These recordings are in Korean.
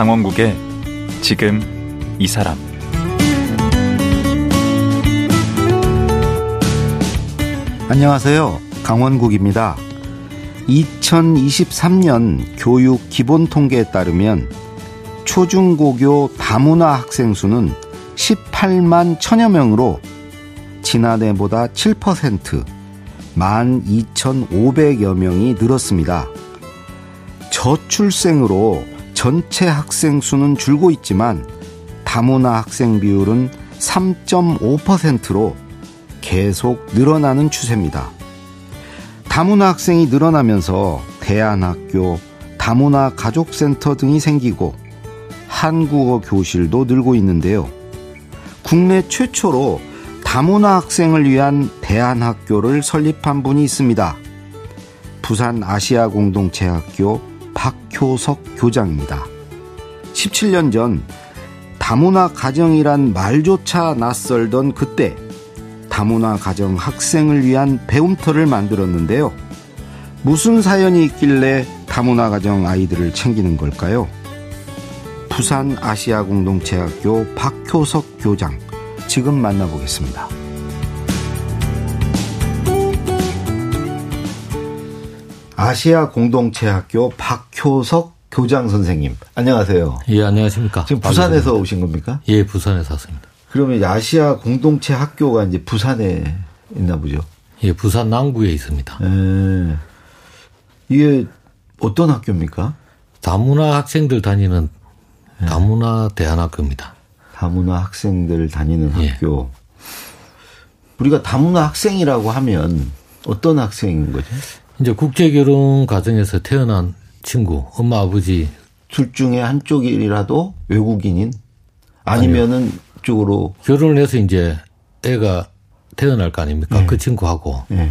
강원국의 지금 이 사람 안녕하세요. 강원국입니다. 2023년 교육 기본 통계에 따르면 초중고교 다문화 학생 수는 18만 천여 명으로 지난해보다 7% 12,500여 명이 늘었습니다. 저출생으로 전체 학생 수는 줄고 있지만 다문화 학생 비율은 3.5%로 계속 늘어나는 추세입니다. 다문화 학생이 늘어나면서 대안학교, 다문화 가족센터 등이 생기고 한국어 교실도 늘고 있는데요. 국내 최초로 다문화 학생을 위한 대안학교를 설립한 분이 있습니다. 부산 아시아 공동체 학교 박효석 교장입니다. 17년 전 다문화 가정이란 말조차 낯설던 그때 다문화 가정 학생을 위한 배움터를 만들었는데요. 무슨 사연이 있길래 다문화 가정 아이들을 챙기는 걸까요? 부산 아시아 공동체학교 박효석 교장 지금 만나보겠습니다. 아시아 공동체학교 박 효석 교장 선생님 안녕하세요. 예 안녕하십니까. 지금 부산에서 오신 겁니까? 예 부산에서 왔습니다. 그러면 아시아 공동체 학교가 이제 부산에 있나 보죠. 예, 부산 남구에 있습니다. 예. 이게 어떤 학교입니까? 다문화 학생들 다니는 예. 다문화 대안학교입니다. 다문화 학생들 다니는 예. 학교. 우리가 다문화 학생이라고 하면 어떤 학생인 거죠? 이제 국제 결혼 과정에서 태어난 친구, 엄마 아버지 둘 중에 한쪽이라도 외국인인 아니면은 아니요. 쪽으로 결혼을 해서 이제 애가 태어날 거 아닙니까? 네. 그 친구하고 네.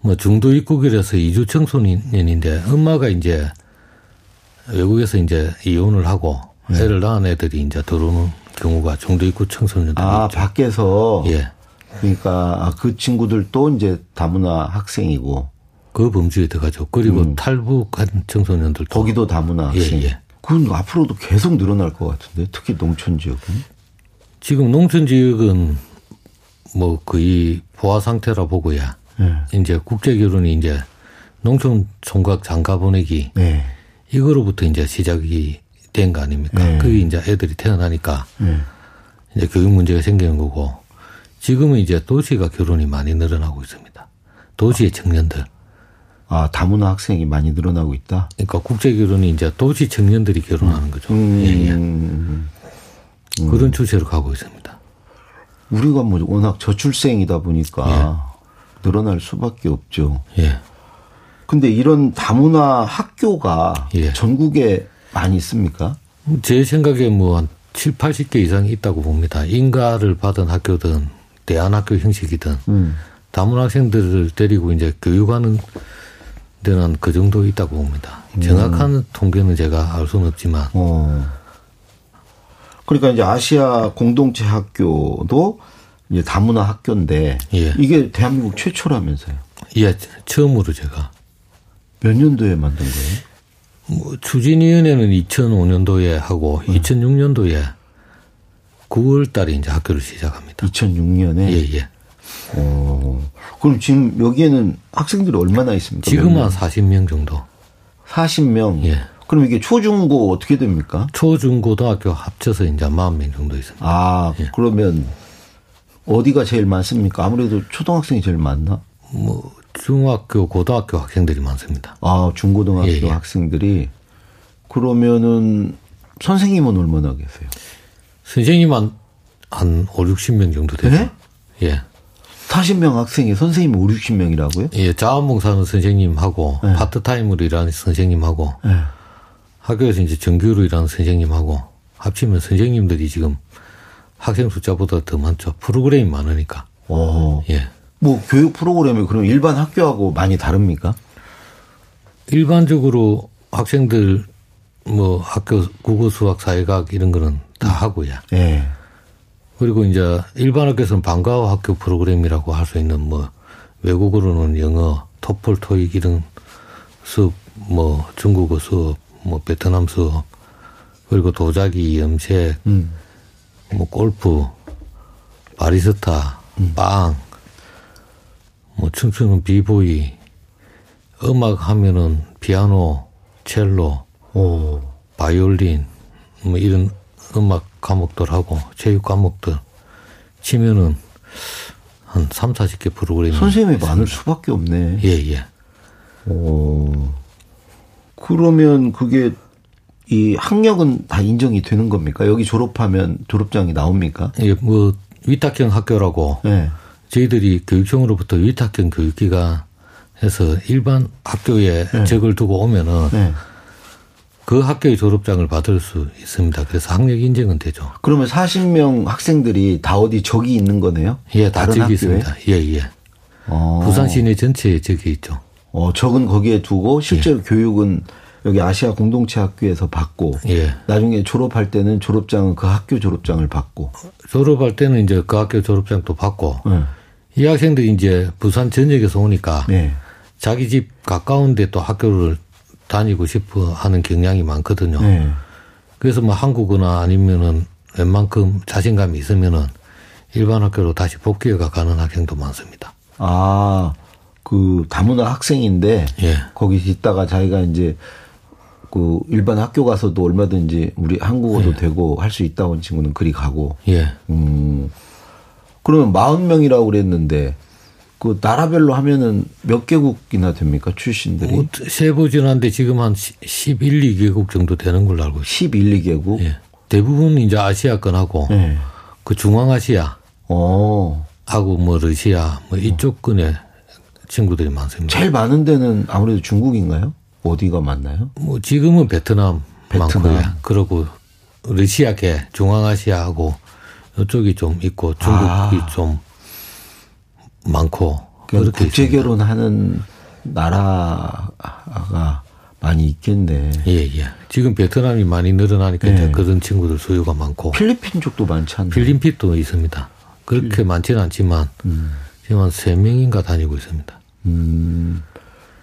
뭐 중도 입국이라서 이주 청소년인데 엄마가 이제 외국에서 이제 이혼을 하고 네. 애를 낳은 애들이 이제 들어오는 경우가 중도 입국 청소년들 아 있죠. 밖에서 예 그러니까 아, 그 친구들도 이제 다문화 학생이고 그 범주에 들어가죠. 그리고 음. 탈북한 청소년들 거기도 다문화 학생. 예, 예. 그건 앞으로도 계속 늘어날 것 같은데 특히 농촌 지역은. 지금 농촌 지역은 뭐 거의 보아 상태라 보고야. 네. 이제 국제 결혼이 이제 농촌 총각 장가 보내기 네. 이거로부터 이제 시작이 된 거 아닙니까? 네. 그게 이제 애들이 태어나니까 네. 이제 교육 문제가 생기는 거고 지금은 이제 도시가 결혼이 많이 늘어나고 있습니다. 도시의 청년들. 아, 다문화 학생이 많이 늘어나고 있다? 그러니까 국제 결혼이 이제 도시 청년들이 결혼하는 거죠. 음. 예, 예. 음. 그런 추세로 가고 있습니다. 우리가 뭐 워낙 저출생이다 보니까 예. 늘어날 수밖에 없죠. 예. 근데 이런 다문화 학교가 예. 전국에 많이 있습니까? 제 생각에 뭐 한 7, 80개 이상 있다고 봅니다. 인가를 받은 학교든 대안학교 형식이든 음. 다문화 학생들을 데리고 이제 교육하는 데는 그 정도 있다고 봅니다. 정확한 음. 통계는 제가 알 수는 없지만 어. 그러니까 이제 아시아 공동체 학교도 이제 다문화 학교인데 예. 이게 대한민국 최초라면서요? 예, 처음으로 제가 몇 년도에 만든 거예요? 뭐 추진위원회는 2005년도에 하고 네. 2006년도에 9월 달에 이제 학교를 시작합니다. 2006년에? 예, 예. 어, 그럼 지금 여기에는 학생들이 얼마나 있습니까? 지금 한 40명 정도. 40명? 예. 그럼 이게 초중고 어떻게 됩니까? 초중고등학교 합쳐서 이제 40명 정도 있습니다. 아, 예. 그러면 어디가 제일 많습니까? 아무래도 초등학생이 제일 많나? 뭐, 중학교, 고등학교 학생들이 많습니다. 아, 중고등학교 예, 예. 학생들이. 그러면은 선생님은 얼마나 계세요? 선생님은 한 5, 60명 정도 되죠. 네? 예. 40명 학생이 선생님이 5, 60명이라고요? 예, 자원봉사는 선생님하고 네. 파트타임으로 일하는 선생님하고 네. 학교에서 이제 정규로 일하는 선생님하고 합치면 선생님들이 지금 학생 숫자보다 더 많죠. 프로그램이 많으니까. 어. 예. 뭐 교육 프로그램이 그럼 일반 학교하고 많이 다릅니까? 일반적으로 학생들 뭐 학교 국어 수학 사회과학 이런 거는 다 음. 하고요. 예. 그리고 이제 일반 학교에서는 방과후 학교 프로그램이라고 할 수 있는 뭐 외국어로는 영어, 토플, 토익 이런 수업, 뭐 중국어 수업, 뭐 베트남 수업 그리고 도자기, 염색, 음. 뭐 골프, 바리스타, 음. 빵, 뭐 춤추는 비보이, 음악 하면은 피아노, 첼로, 오. 바이올린, 뭐 이런 음악 과목들 하고 체육 과목들 치면은 한 3, 40개 프로그램이 선생님이 많을 수밖에 없네. 예, 예. 오. 그러면 그게 이 학력은 다 인정이 되는 겁니까? 여기 졸업하면 졸업장이 나옵니까? 예, 뭐 위탁형 학교라고 네. 저희들이 교육청으로부터 위탁형 교육기관 해서 일반 학교에 네. 적을 두고 오면은 네. 그 학교의 졸업장을 받을 수 있습니다. 그래서 학력 인정은 되죠. 그러면 40명 학생들이 다 어디 적이 있는 거네요? 예, 다 적이 있습니다. 예, 예. 어. 부산 시내 전체에 적이 있죠. 어, 적은 거기에 두고 실제로 예. 교육은 여기 아시아 공동체 학교에서 받고 예. 나중에 졸업할 때는 졸업장은 그 학교 졸업장을 받고 졸업할 때는 이제 그 학교 졸업장도 받고 예. 이 학생들이 이제 부산 전역에서 오니까 예. 자기 집 가까운데 또 학교를 다니고 싶어 하는 경향이 많거든요. 네. 그래서 뭐 한국어나 아니면은 웬만큼 자신감이 있으면은 일반 학교로 다시 복귀가 가는 학생도 많습니다. 아, 그 다문화 학생인데 예. 거기 있다가 자기가 이제 그 일반 학교 가서도 얼마든지 우리 한국어도 예. 되고 할 수 있다고 친구는 그리 가고. 예. 음. 그러면 40명이라고 그랬는데 그 나라별로 하면은 몇 개국이나 됩니까 출신들이? 뭐, 세보진 않는데 지금 한 11, 2개국 정도 되는 걸로 알고 있어요. 11, 2개국? 예. 대부분 이제 아시아권하고 예. 그 중앙아시아 어. 하고 뭐 러시아 뭐 이쪽 근의 친구들이 많습니다. 제일 많은 데는 아무래도 중국인가요? 어디가 많나요? 뭐 지금은 베트남, 베트남. 많고요. 그리고 러시아계 중앙아시아하고 이쪽이 좀 있고 중국이 아. 좀 많고 그러니까 국제 결혼하는 나라가 많이 있겠네. 예, 예. 지금 베트남이 많이 늘어나니까 예. 그런 친구들 수요가 많고. 필리핀 쪽도 많지 않나요? 필리핀도 있습니다. 그렇게 필리핀. 많지는 않지만 음. 지금 한세 명인가 다니고 있습니다. 음.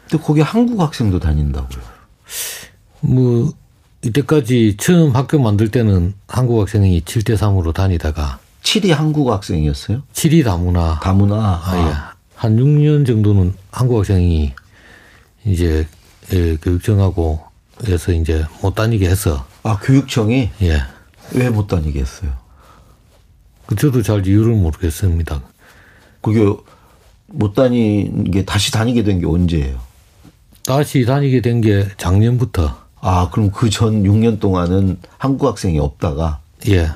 근데 거기 한국 학생도 다닌다고요? 뭐 이때까지 처음 학교 만들 때는 한국 학생이 7대 3으로 다니다가 7이 한국 학생이었어요? 7이 다문화. 다문화. 아, 예. 한 6년 정도는 한국 학생이 이제 예, 교육청하고 해서 이제 못 다니게 했어. 아, 교육청이? 예. 왜 못 다니게 했어요? 그 저도 잘 이유를 모르겠습니다. 그게 못 다니는 게 다시 다니게 된 게 언제예요? 다시 다니게 된 게 작년부터. 아, 그럼 그 전 6년 동안은 한국 학생이 없다가? 예.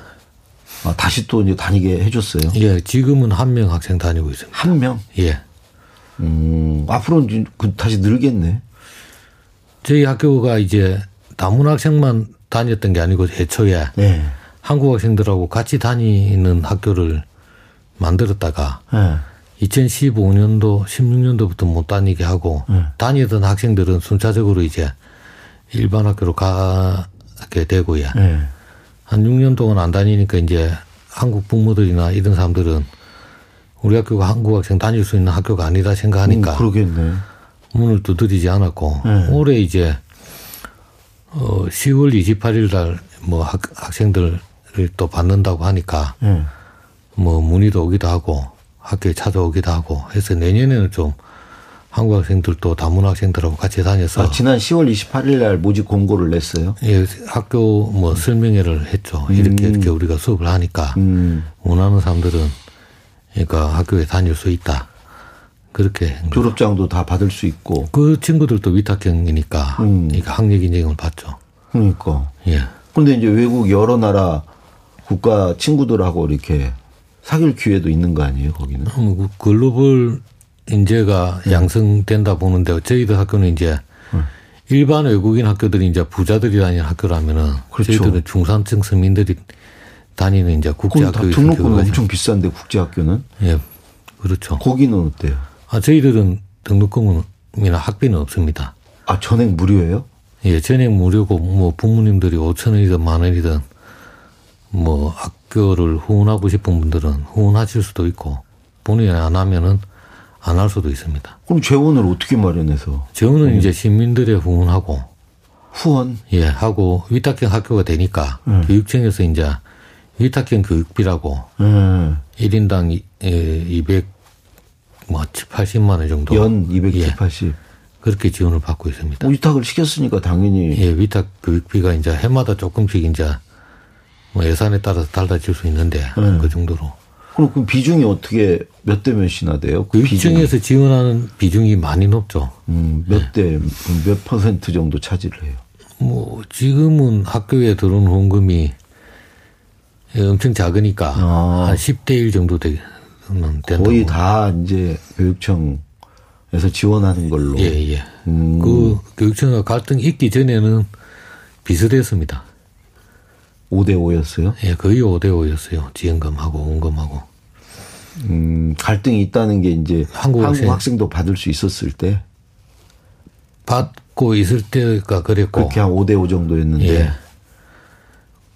아, 다시 또 이제 다니게 해줬어요. 예, 지금은 한 명 학생 다니고 있습니다. 한 명? 예. 음, 앞으로는 그 다시 늘겠네. 저희 학교가 이제 다문 학생만 다녔던 게 아니고 애초에 네. 한국 학생들하고 같이 다니는 학교를 만들었다가 네. 2015년도, 16년도부터 못 다니게 하고 네. 다니던 학생들은 순차적으로 이제 일반 학교로 가게 되고요. 네. 한 6년 동안 안 다니니까 이제 한국 부모들이나 이런 사람들은 우리 학교가 한국 학생 다닐 수 있는 학교가 아니다 생각하니까 음, 그러겠네. 문을 두드리지 않았고 네. 올해 이제 어 10월 28일 날 뭐 학생들을 또 받는다고 하니까 네. 뭐 문의도 오기도 하고 학교에 찾아오기도 하고 해서 내년에는 좀 한국 학생들도 다문 학생들하고 같이 다녀서 아, 지난 10월 28일 날 모집 공고를 냈어요. 예, 학교 뭐 설명회를 했죠. 이렇게 음. 이렇게 우리가 수업을 하니까 음. 원하는 사람들은 그러니까 학교에 다닐 수 있다. 그렇게 졸업장도 다 받을 수 있고 그 친구들도 위탁형이니까 음. 그러니까 학력 인증을 받죠. 그러니까. 예. 근데 이제 외국 여러 나라 국가 친구들하고 이렇게 사귈 기회도 있는 거 아니에요, 거기는? 음, 그 글로벌 인재가 네. 양성된다 보는데 저희들 학교는 이제 네. 일반 외국인 학교들이 이제 부자들이 다니는 학교라면은 그렇죠. 저희들은 중산층 서민들이 다니는 이제 국제학교 등록금이 엄청 비싼데 국제학교는 예 그렇죠. 거기는 어때요? 아 저희들은 등록금이나 학비는 없습니다. 아 전액 무료예요? 예 전액 무료고 뭐 부모님들이 5천 원이든 만 원이든 뭐 학교를 후원하고 싶은 분들은 후원하실 수도 있고 본인이 안 하면은 안 할 수도 있습니다. 그럼 재원을 어떻게 마련해서? 재원은 음. 이제 시민들의 후원하고 후원? 예, 하고 위탁형 학교가 되니까 음. 교육청에서 이제 위탁형 교육비라고 음. 1인당 예, 200, 뭐, 80만 원 정도. 연 270, 80. 예, 그렇게 지원을 받고 있습니다. 뭐 위탁을 시켰으니까 당연히. 예, 위탁 교육비가 이제 해마다 조금씩 이제 뭐 예산에 따라서 달라질 수 있는데 음. 그 정도로. 그럼 그 비중이 어떻게 몇 대 몇이나 돼요? 그 교육청에서 지원하는 비중이 많이 높죠. 음, 몇 예. 대, 몇 퍼센트 정도 차지를 해요? 뭐, 지금은 학교에 들어온 후원금이 엄청 작으니까 아. 한 10대 1 정도 되는 된다고. 거의 다 이제 교육청에서 지원하는 걸로. 예, 예. 음. 그 교육청과 갈등이 있기 전에는 비슷했습니다. 5대 5였어요? 예, 거의 5대 5였어요. 지원금하고 원금하고. 음, 갈등이 있다는 게 이제 한국, 한국 학생. 도 받을 수 있었을 때 받고 있을 때가 그랬고 그렇게 한 5대 5 정도였는데 예.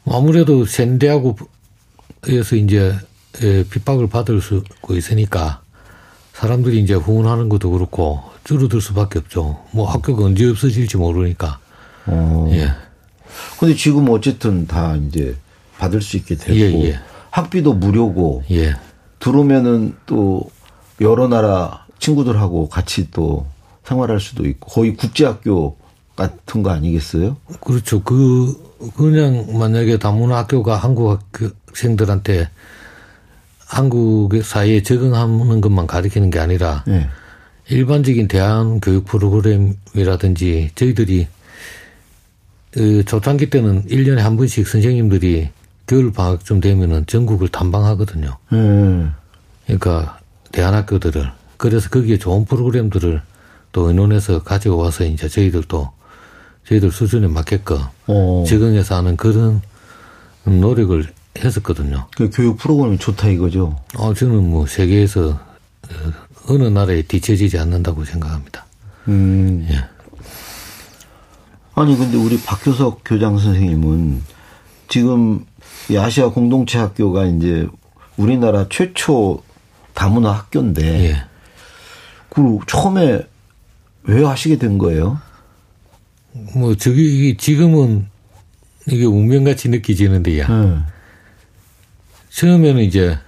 아무래도 센대하고에서 이제 예, 핍박을 받을 수 있으니까 사람들이 이제 후원하는 것도 그렇고 줄어들 수밖에 없죠. 뭐 학교가 언제 없어질지 모르니까. 어. 예. 근데 지금 어쨌든 다 이제 받을 수 있게 됐고 예, 예. 학비도 무료고 예. 들어오면은 또 여러 나라 친구들하고 같이 또 생활할 수도 있고 거의 국제학교 같은 거 아니겠어요? 그렇죠. 그 그냥 만약에 다문화 학교가 한국 학생들한테 한국 사회에 적응하는 것만 가르치는 게 아니라 네. 일반적인 대안 교육 프로그램이라든지 저희들이 그 초창기 때는 1년에 한 번씩 선생님들이 겨울 방학쯤 되면은 전국을 탐방하거든요. 음. 그러니까 대안학교들을 그래서 거기에 좋은 프로그램들을 또 의논해서 가지고 와서 이제 저희들도 저희들 수준에 맞게끔 어. 적응해서 하는 그런 노력을 했었거든요. 그 교육 프로그램이 좋다 이거죠? 어, 저는 뭐 세계에서 어, 어느 나라에 뒤처지지 않는다고 생각합니다. 음. 예. 아니 근데 우리 박효석 교장 선생님은 지금 이 아시아 공동체 학교가 이제 우리나라 최초 다문화 학교인데 예. 그 처음에 왜 하시게 된 거예요? 뭐 저기 지금은 이게 운명같이 느껴지는데요. 음. 처음에는 이제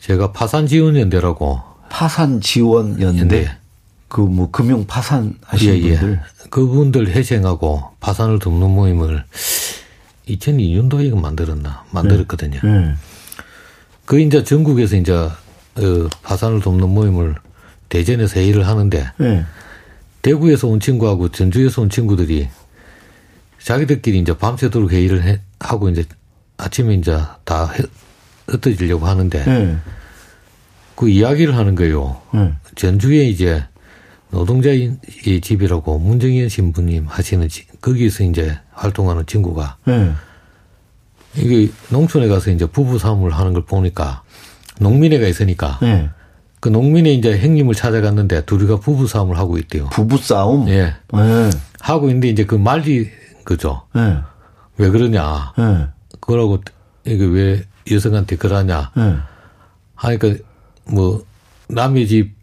제가 파산 지원 연대라고 파산 지원 연대 그 뭐 금융 파산 하시는 예, 예. 분들 그분들 회생하고 파산을 돕는 모임을 2002년도에 만들었나 만들었거든요. 네. 네. 그 이제 전국에서 이제 어, 파산을 돕는 모임을 대전에서 회의를 하는데 네. 대구에서 온 친구하고 전주에서 온 친구들이 자기들끼리 이제 밤새도록 회의를 해, 하고 이제 아침에 이제 다 흩어지려고 하는데 네. 그 이야기를 하는 거예요. 네. 전주에 이제 노동자의 집이라고 문정현 신부님 하시는 집, 거기서 이제 활동하는 친구가 네. 이게 농촌에 가서 이제 부부 싸움을 하는 걸 보니까 농민회가 있으니까 네. 그 농민이 이제 형님을 찾아갔는데 둘이가 부부 싸움을 하고 있대요. 부부 싸움? 예. 네. 하고 있는데 이제 그 말이 그죠. 네. 왜 그러냐. 네. 그러고 이게 왜 여성한테 그러냐. 네. 하니까 뭐 남의 집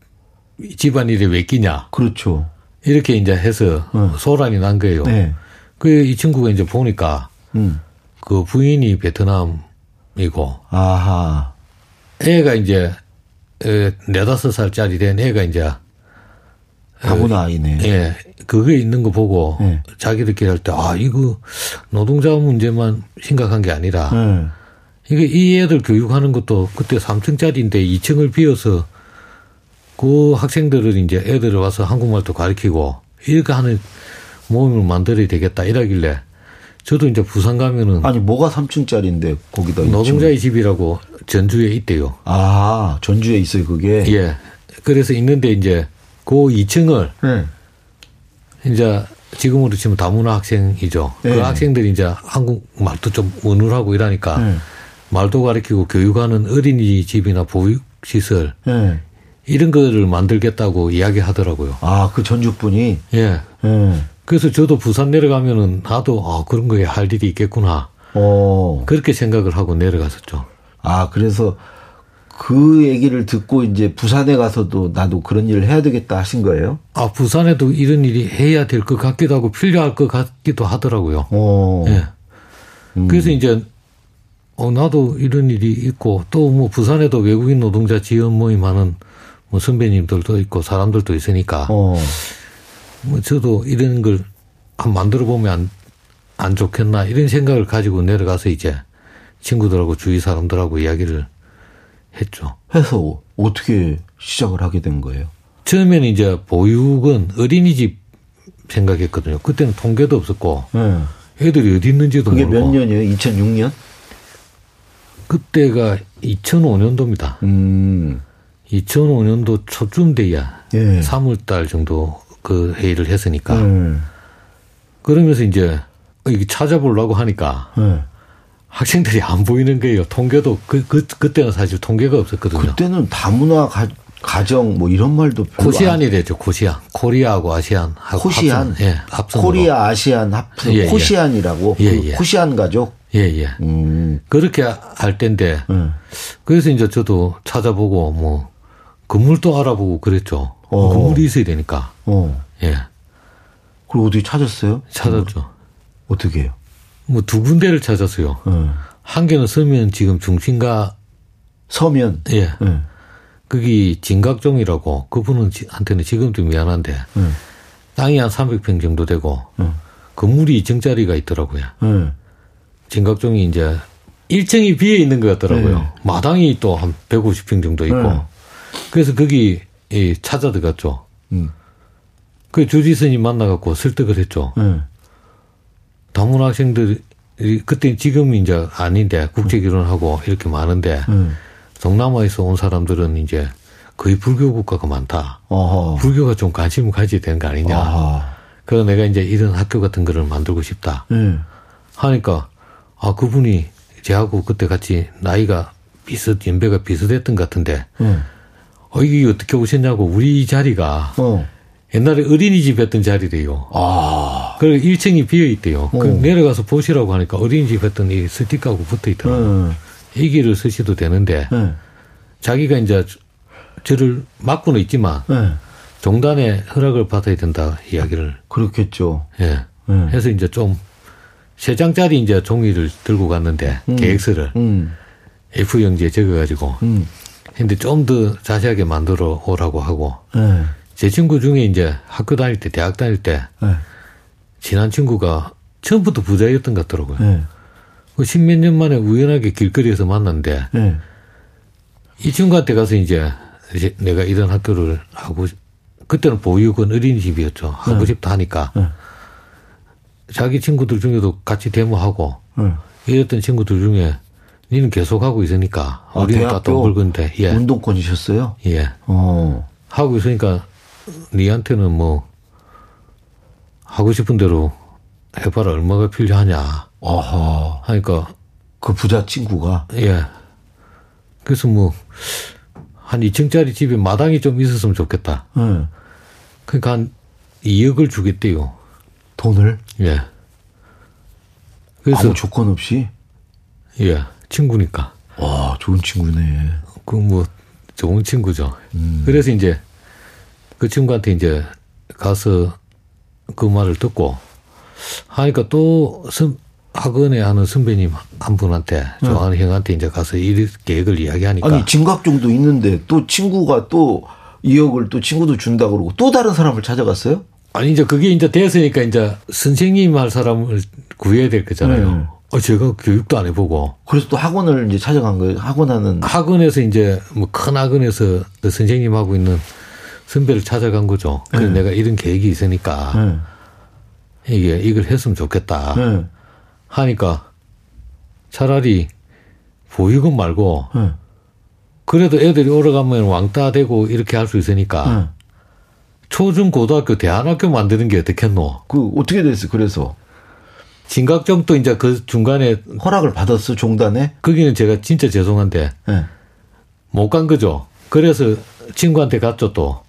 집안일에 왜 끼냐. 그렇죠. 이렇게 이제 해서 네. 소란이 난 거예요. 네. 그이 친구가 이제 보니까 음. 그 부인이 베트남이고 아하. 애가 이제 네다섯 살짜리 된 애가 이제 다문화 아이네. 예. 그게 있는 거 보고 네. 자기들끼리 할 때, 아, 이거 노동자 문제만 심각한 게 아니라 네. 이게 이 애들 교육하는 것도 그때 3층짜리인데 2층을 비워서 그 학생들을 이제 애들을 와서 한국말도 가르치고 이렇게 하는 모임을 만들어야 되겠다 이러길래 저도 이제 부산 가면은 아니 뭐가 3층짜리인데 거기다 노동자의 집이라고 전주에 있대요. 아 전주에 있어요 그게. 예. 그래서 있는데 이제 그 2층을 네. 이제 지금으로 치면 다문화 학생이죠. 그 네. 그 학생들이 이제 한국 말도 좀 어눌하고 이러니까 네. 말도 가르치고 교육하는 어린이집이나 보육시설 네. 이런 거를 만들겠다고 이야기하더라고요. 아, 그 전주 분이? 예. 예. 그래서 저도 부산 내려가면은 나도 아, 그런 거에 할 일이 있겠구나. 어. 그렇게 생각을 하고 내려갔었죠. 아, 그래서 그 얘기를 듣고 이제 부산에 가서도 나도 그런 일을 해야 되겠다 하신 거예요? 아, 부산에도 이런 일이 해야 될 것 같기도 하고 필요할 것 같기도 하더라고요. 어. 예. 음. 그래서 이제 어, 나도 이런 일이 있고 또 뭐 부산에도 외국인 노동자 지원 모임 하는 뭐 선배님들도 있고 사람들도 있으니까 어. 뭐 저도 이런 걸 한 만들어 보면 안, 안 좋겠나 이런 생각을 가지고 내려가서 이제 친구들하고 주위 사람들하고 이야기를 했죠. 해서 어떻게 시작을 하게 된 거예요? 처음에는 이제 보육은 어린이집 생각했거든요. 그때는 통계도 없었고 네. 애들이 어디 있는지도 그게 모르고. 몇 년이에요? 2006년? 그때가 2005년도입니다. 음. 2005년도 초쯤 돼야 예. 3월달 정도 그 회의를 했으니까 음. 그러면서 이제 이게 찾아보려고 하니까 예. 학생들이 안 보이는 거예요. 통계도 그, 그 그때는 사실 통계가 없었거든요. 그때는 다문화 가, 가정 뭐 이런 말도 코시안이랬죠. 코시안. Korea하고 Asian. 코시안. 합성, 예. 합성. Korea Asian 합성. 예, 예. 코시안이라고. 예, 예. 코시안 가족. 예, 예. 음. 그렇게 할 텐데. 음. 그래서 이제 저도 찾아보고 뭐 건물도 알아보고 그랬죠. 어. 건물이 있어야 되니까. 어. 예. 그리고 어떻게 찾았어요? 찾았죠. 어떻게 해요? 뭐 두 군데를 찾았어요. 음. 한 개는 서면 지금 중심가 서면. 예. 음. 거기 진각종이라고 그분은 한테는 지금도 미안한데 음. 땅이 한 300평 정도 되고 건물이 2층짜리가 있더라고요. 진각종이 이제 1층이 비어 있는 것 같더라고요. 네. 마당이 또 한 150평 정도 있고. 네. 그래서 거기 예, 찾아 들어갔죠. 음. 그 주지선이 만나갖고 설득을 했죠. 네. 다문 학생들이 그때 지금 이제 아닌데 국제 결혼하고 이렇게 많은데 네. 동남아에서 온 사람들은 이제 거의 불교 국가가 많다. 어허. 불교가 좀 관심을 가져야 되는 거 아니냐. 어허. 그래서 내가 이제 이런 학교 같은 거를 만들고 싶다. 네. 하니까 아 그분이 제하고 그때 같이 나이가 비슷 연배가 비슷했던 것 같은데 네. 어, 이게 어떻게 오셨냐고, 우리 자리가 어. 옛날에 어린이집 했던 자리래요. 아. 그 1층이 비어 있대요. 그 어. 그 내려가서 보시라고 하니까 어린이집 했던 이 스티커하고 붙어 있더라고요. 네. 얘기를 쓰셔도 되는데, 네. 자기가 이제 저를 맡고는 있지만, 네. 종단의 허락을 받아야 된다 이야기를. 그렇겠죠. 예. 네. 해서 이제 좀, 세 장짜리 이제 종이를 들고 갔는데, 음. 계획서를. 음. F형지에 적어가지고, 음. 근데 좀 더 자세하게 만들어 오라고 하고 네. 제 친구 중에 이제 학교 다닐 때 대학 다닐 때 네. 친한 친구가 처음부터 부자였던 것 같더라고요. 네. 그 십몇 년 만에 우연하게 길거리에서 만났는데 네. 이 친구한테 가서 이제 내가 이런 학교를 하고 그때는 보육은 어린이집이었죠. 하고 네. 싶다 하니까 네. 자기 친구들 중에도 같이 데모하고 이랬던 친구들 중에 니는 계속 하고 있으니까 아, 우리는 다돈 벌건데 예. 운동권이셨어요? 예. 어. 하고 있으니까 니한테는 뭐 하고 싶은 대로 해봐라 얼마가 필요하냐. 아하. 하니까 그 부자 친구가 예. 그래서 뭐 한 2층짜리 집에 마당이 좀 있었으면 좋겠다. 예. 그러니까 한 2억을 주겠대요. 돈을? 예. 그래서 아무 조건 없이? 예. 친구니까. 와, 좋은 친구네. 그 뭐 좋은 친구죠. 음. 그래서 이제 그 친구한테 이제 가서 그 말을 듣고 하니까 또 선, 학원에 하는 선배님 한 분한테 네. 좋아하는 네. 형한테 이제 가서 이 계획을 이야기하니까 아니 진각정도 있는데 또 친구가 또 2억을 또 친구도 준다 그러고 또 다른 사람을 찾아갔어요? 아니 이제 그게 이제 됐으니까 이제 선생님 할 사람을 구해야 될 거잖아요. 네. 어, 제가 교육도 안 해보고. 그래서 또 학원을 이제 찾아간 거예요. 학원 하는. 학원에서 이제 뭐 큰 학원에서 그 선생님 하고 있는 선배를 찾아간 거죠. 그래서 네. 내가 이런 계획이 있으니까 네. 이게 이걸 했으면 좋겠다. 네. 하니까 차라리 보육원 말고 네. 그래도 애들이 오래가면 왕따 되고 이렇게 할 수 있으니까 네. 초중 고등학교 대안학교 만드는 게 어떻겠노? 그 어떻게 됐어? 그래서 진각정도 이제 그 중간에 허락을 받았어 종단에? 거기는 제가 진짜 죄송한데 네. 못간 거죠. 그래서 친구한테 갔죠 또.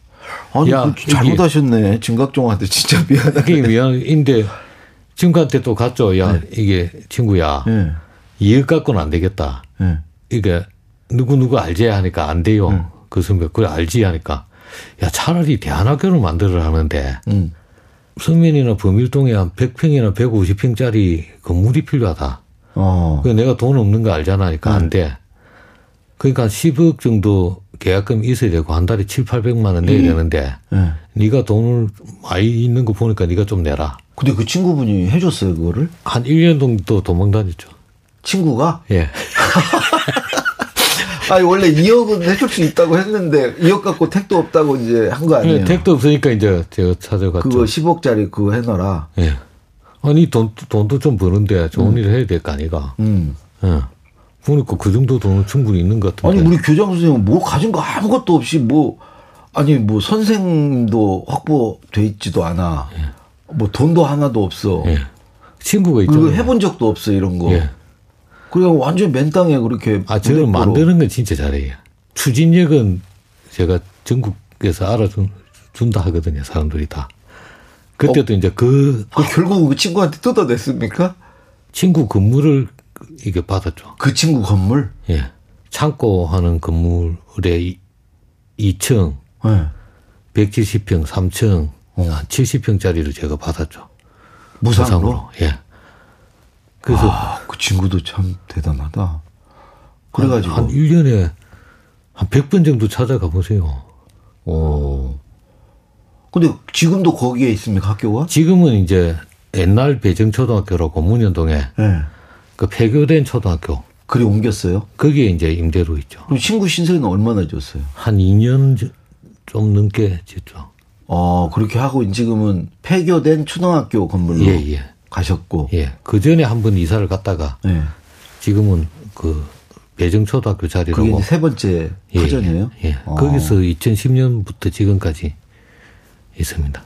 아니 야, 그 잘못하셨네 진각정한테 진짜 미안하게. 미안인데 친구한테 또 갔죠. 야 네. 이게 친구야 네. 이억 갖고는 안 되겠다. 네. 이게 누구 누구 알지 하니까 안 돼요. 음. 그 선배, 그래 알지 하니까 야, 차라리 대안학교를 만들어 하는데 음. 서면이나 범일동에 한 100평이나 150평짜리 건물이 필요하다. 어. 그 내가 돈 없는 거 알잖아. 하니까 네. 안 돼. 그러니까 10억 정도 계약금 있어야 되고 한 달에 7, 800만 원 내야 음. 되는데 네. 네가 돈을 많이 있는 거 보니까 네가 좀 내라. 근데 그 친구분이 해줬어요, 그거를? 한 1년 정도 도망 다녔죠. 친구가? 예. 아니 원래 2억은 해줄 수 있다고 했는데 2억 갖고 택도 없다고 이제 한 거 아니에요? 네, 택도 없으니까 이제 제가 찾아갔죠. 그거 10억짜리 그거 해놔라. 예. 아니 돈 돈도 좀 버는데 좋은 음. 일을 해야 될 거 아니가. 음. 예. 그러니까 그 정도 돈은 충분히 있는 것 같은데. 아니 우리 교장 선생님 뭐 가진 거 아무것도 없이 뭐 아니 뭐 선생도 확보돼 있지도 않아. 예. 뭐 돈도 하나도 없어. 예. 친구가 있죠. 그리고 해본 적도 없어 이런 거. 예. 그래가 완전 맨 땅에 그렇게. 아, 저는 만드는 건 진짜 잘해요. 추진력은 제가 전국에서 알아준다 하거든요, 사람들이 다. 그때도 어, 이제 그. 그 결국 그 친구한테 뜯어냈습니까? 친구 건물을 이게 받았죠. 그 친구 건물? 예. 창고 하는 건물에 2층, 네. 170평, 3층, 어. 한 70평짜리를 제가 받았죠. 무상으로? 무상으로. 예. 그래서 아, 그 친구도 참 대단하다. 그래가지고 한, 한 1년에 한 100번 정도 찾아가 보세요. 어. 근데 지금도 거기에 있습니까, 학교가? 지금은 이제 옛날 배정초등학교라고 문현동에 네. 그 폐교된 초등학교. 그리 옮겼어요? 거기에 이제 임대로 있죠. 그럼 친구 신세는 얼마나 줬어요? 한 2년 좀 넘게 줬죠. 어, 그렇게 하고 지금은 폐교된 초등학교 건물로. 예, 예. 가셨고. 예. 그 전에 한 번 이사를 갔다가 예. 지금은 그 배정초등학교 자리로. 그게 세 번째 터전이에요? 예. 예. 어. 거기서 2010년부터 지금까지 있습니다.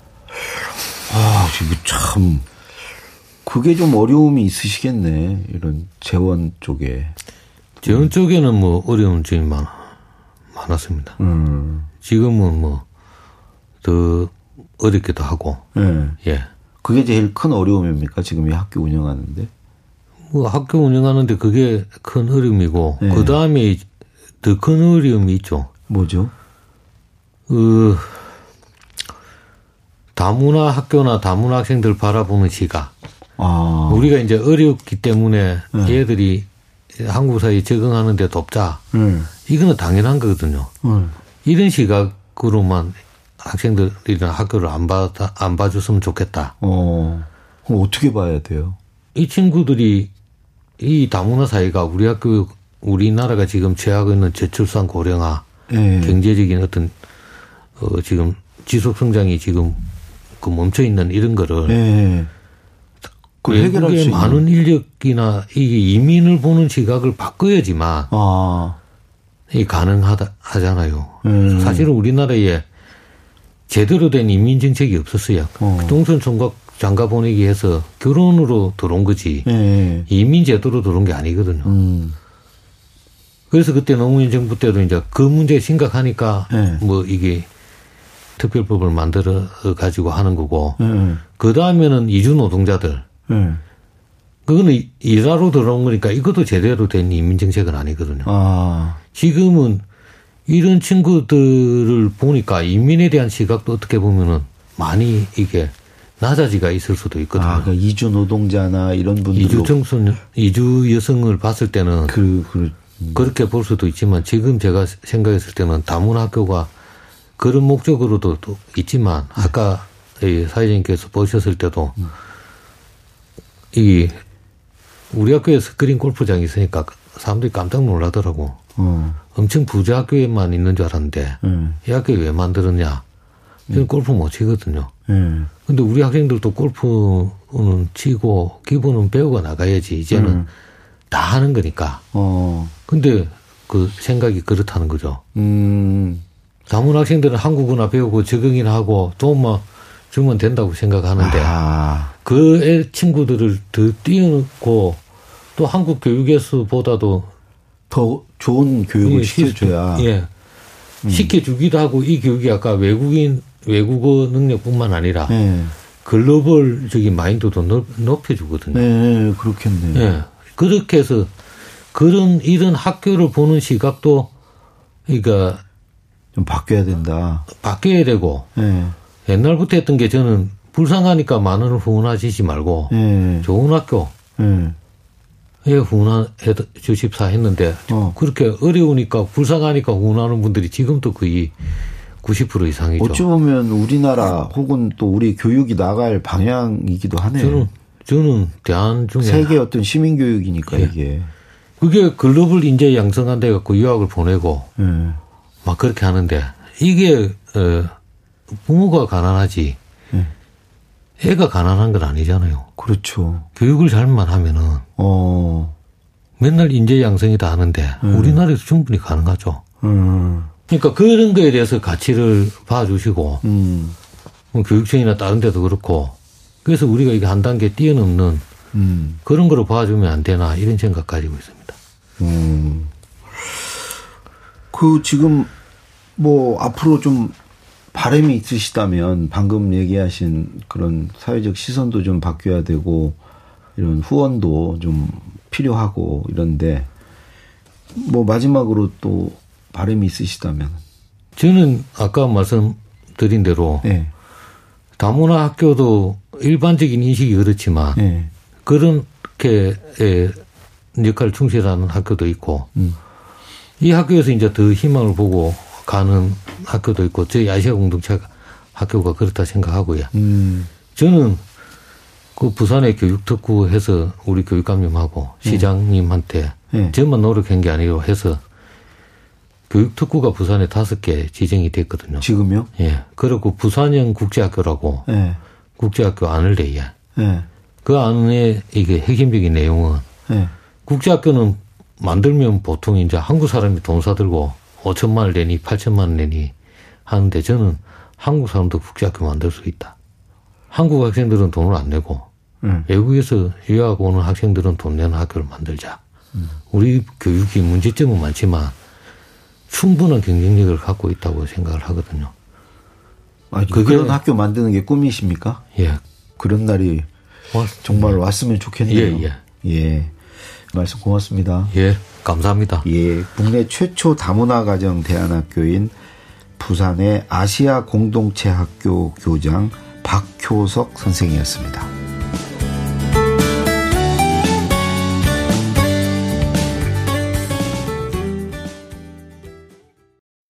아, 지금 참 그게 좀 어려움이 있으시겠네. 이런 재원 쪽에. 재원 쪽에는 뭐 어려움 좀 많, 많았습니다. 음. 지금은 뭐 더 어렵기도 하고. 네. 예. 그게 제일 큰 어려움입니까? 지금 이 학교 운영하는데? 뭐 학교 운영하는데 그게 큰 어려움이고 네. 그 다음에 더 큰 어려움이 있죠. 뭐죠? 그 다문화 학교나 다문화 학생들 바라보는 시각. 아. 우리가 이제 어렵기 때문에 네. 얘들이 한국 사회에 적응하는데 돕자. 네. 이거는 당연한 거거든요. 네. 이런 시각으로만 학생들이나 학교를 안 봐, 안 봐줬으면 좋겠다. 어. 그럼 어떻게 봐야 돼요? 이 친구들이 이 다문화 사회가 우리 학교, 우리나라가 지금 취하고 있는 저출산 고령화, 네. 경제적인 어떤, 어, 지금 지속 성장이 지금 그 멈춰 있는 이런 거를. 네. 그 해결할 수 많은 인력이나 이게 이민을 보는 시각을 바꿔야지만. 아. 이 가능하다 하잖아요. 음. 사실은 우리나라에 제대로 된 이민 정책이 없었어요. 어. 동선 총각 장가 보내기 해서 결혼으로 들어온 거지 네. 이민 제도로 들어온 게 아니거든요. 음. 그래서 그때 노무현 정부 때도 이제 그 문제 심각하니까 네. 뭐 이게 특별법을 만들어 가지고 하는 거고 네. 그 다음에는 이주 노동자들 그거는 일하러 들어온 거니까 이것도 제대로 된 이민 정책은 아니거든요. 아. 지금은 이런 친구들을 보니까 이민에 대한 시각도 어떻게 보면은 많이 이게 낮아지가 있을 수도 있거든요. 아, 그러니까 이주 노동자나 이런 분들 이주 청소년, 이주 여성을 봤을 때는 그, 그, 음. 그렇게 볼 수도 있지만 지금 제가 생각했을 때는 다문 학교가 그런 목적으로도 있지만 아까 사회자님께서 보셨을 때도 음. 이 우리 학교에 스크린 골프장이 있으니까 사람들이 깜짝 놀라더라고. 어. 엄청 부자 학교에만 있는 줄 알았는데 음. 이 학교에 왜 만들었냐? 저는 음. 골프 못 치거든요. 음. 근데 우리 학생들도 골프는 치고 기본은 배우고 나가야지 이제는 음. 다 하는 거니까. 어. 근데 그 생각이 그렇다는 거죠. 음. 다문 학생들은 한국어나 배우고 적응이나 하고 돈만 주면 된다고 생각하는데 아. 그 친구들을 더 띄우고 또 한국 교육에서보다도 더 좋은 교육을 예, 시켜줘야. 예. 음. 시켜주기도 하고 이 교육이 아까 외국인 외국어 능력뿐만 아니라 예. 글로벌적인 마인드도 높, 여주거든요 네, 그렇겠네요. 예. 그렇게 해서 그런 이런 학교를 보는 시각도 그러니까 좀 바뀌어야 된다. 바뀌어야 되고 네. 옛날부터 했던 게 저는 불쌍하니까 만 원을 후원하시지 말고 네. 좋은 학교 네. 예, 후원해 주십사 했는데 어. 그렇게 어려우니까 불쌍하니까 후원하는 분들이 지금도 거의 90% 이상이죠. 어찌 보면 우리나라 혹은 또 우리 교육이 나갈 방향이기도 하네요. 저는 저는 대안 중에 세계 어떤 시민 교육이니까 예. 이게 그게 글로벌 인재 양성한데 갖고 유학을 보내고 예. 막 그렇게 하는데 이게 어, 부모가 가난하지 예. 애가 가난한 건 아니잖아요. 그렇죠. 교육을 잘만 하면은 어. 맨날 인재 양성이다 하는데 음. 우리나라에서 충분히 가능하죠. 음. 그러니까 그런 거에 대해서 가치를 봐주시고 음. 뭐 교육청이나 다른 데도 그렇고 그래서 우리가 이게 한 단계 뛰어넘는 음. 그런 거로 봐주면 안 되나 이런 생각 가지고 있습니다. 음. 그 지금 뭐 앞으로 좀 바람이 있으시다면 방금 얘기하신 그런 사회적 시선도 좀 바뀌어야 되고 이런 후원도 좀 필요하고 이런데 뭐 마지막으로 또 바람이 있으시다면 저는 아까 말씀드린 대로 네. 다문화 학교도 일반적인 인식이 그렇지만 네. 그렇게 역할 충실하는 학교도 있고 음. 이 학교에서 이제 더 희망을 보고 가는 학교도 있고 저희 아시아 공동체 학교가 그렇다 생각하고요. 음. 저는 그 부산의 교육특구 해서 우리 교육감님하고 네. 시장님한테 네. 저만 노력한 게 아니고 해서 교육특구가 부산에 다섯 개 지정이 됐거든요. 지금요? 예. 그리고 부산형 국제학교라고 예. 국제학교 안을 내야. 예. 그 안에 이게 핵심적인 내용은 예. 국제학교는 만들면 보통 이제 한국 사람이 돈 사들고 5천만 원 내니 8천만 원 내니 하는데 저는 한국 사람도 국제학교 만들 수 있다. 한국 학생들은 돈을 안 내고 음. 외국에서 유학 오는 학생들은 돈 내는 학교를 만들자. 음. 우리 교육이 문제점은 많지만 충분한 경쟁력을 갖고 있다고 생각을 하거든요. 아, 그게 그런 학교 만드는 게 꿈이십니까? 예. 그런 날이 왔, 정말 왔으면 좋겠네요. 예, 예. 예. 말씀 고맙습니다. 예, 감사합니다. 예, 국내 최초 다문화 가정 대안학교인 부산의 아시아 공동체 학교 교장 박효석 선생이었습니다.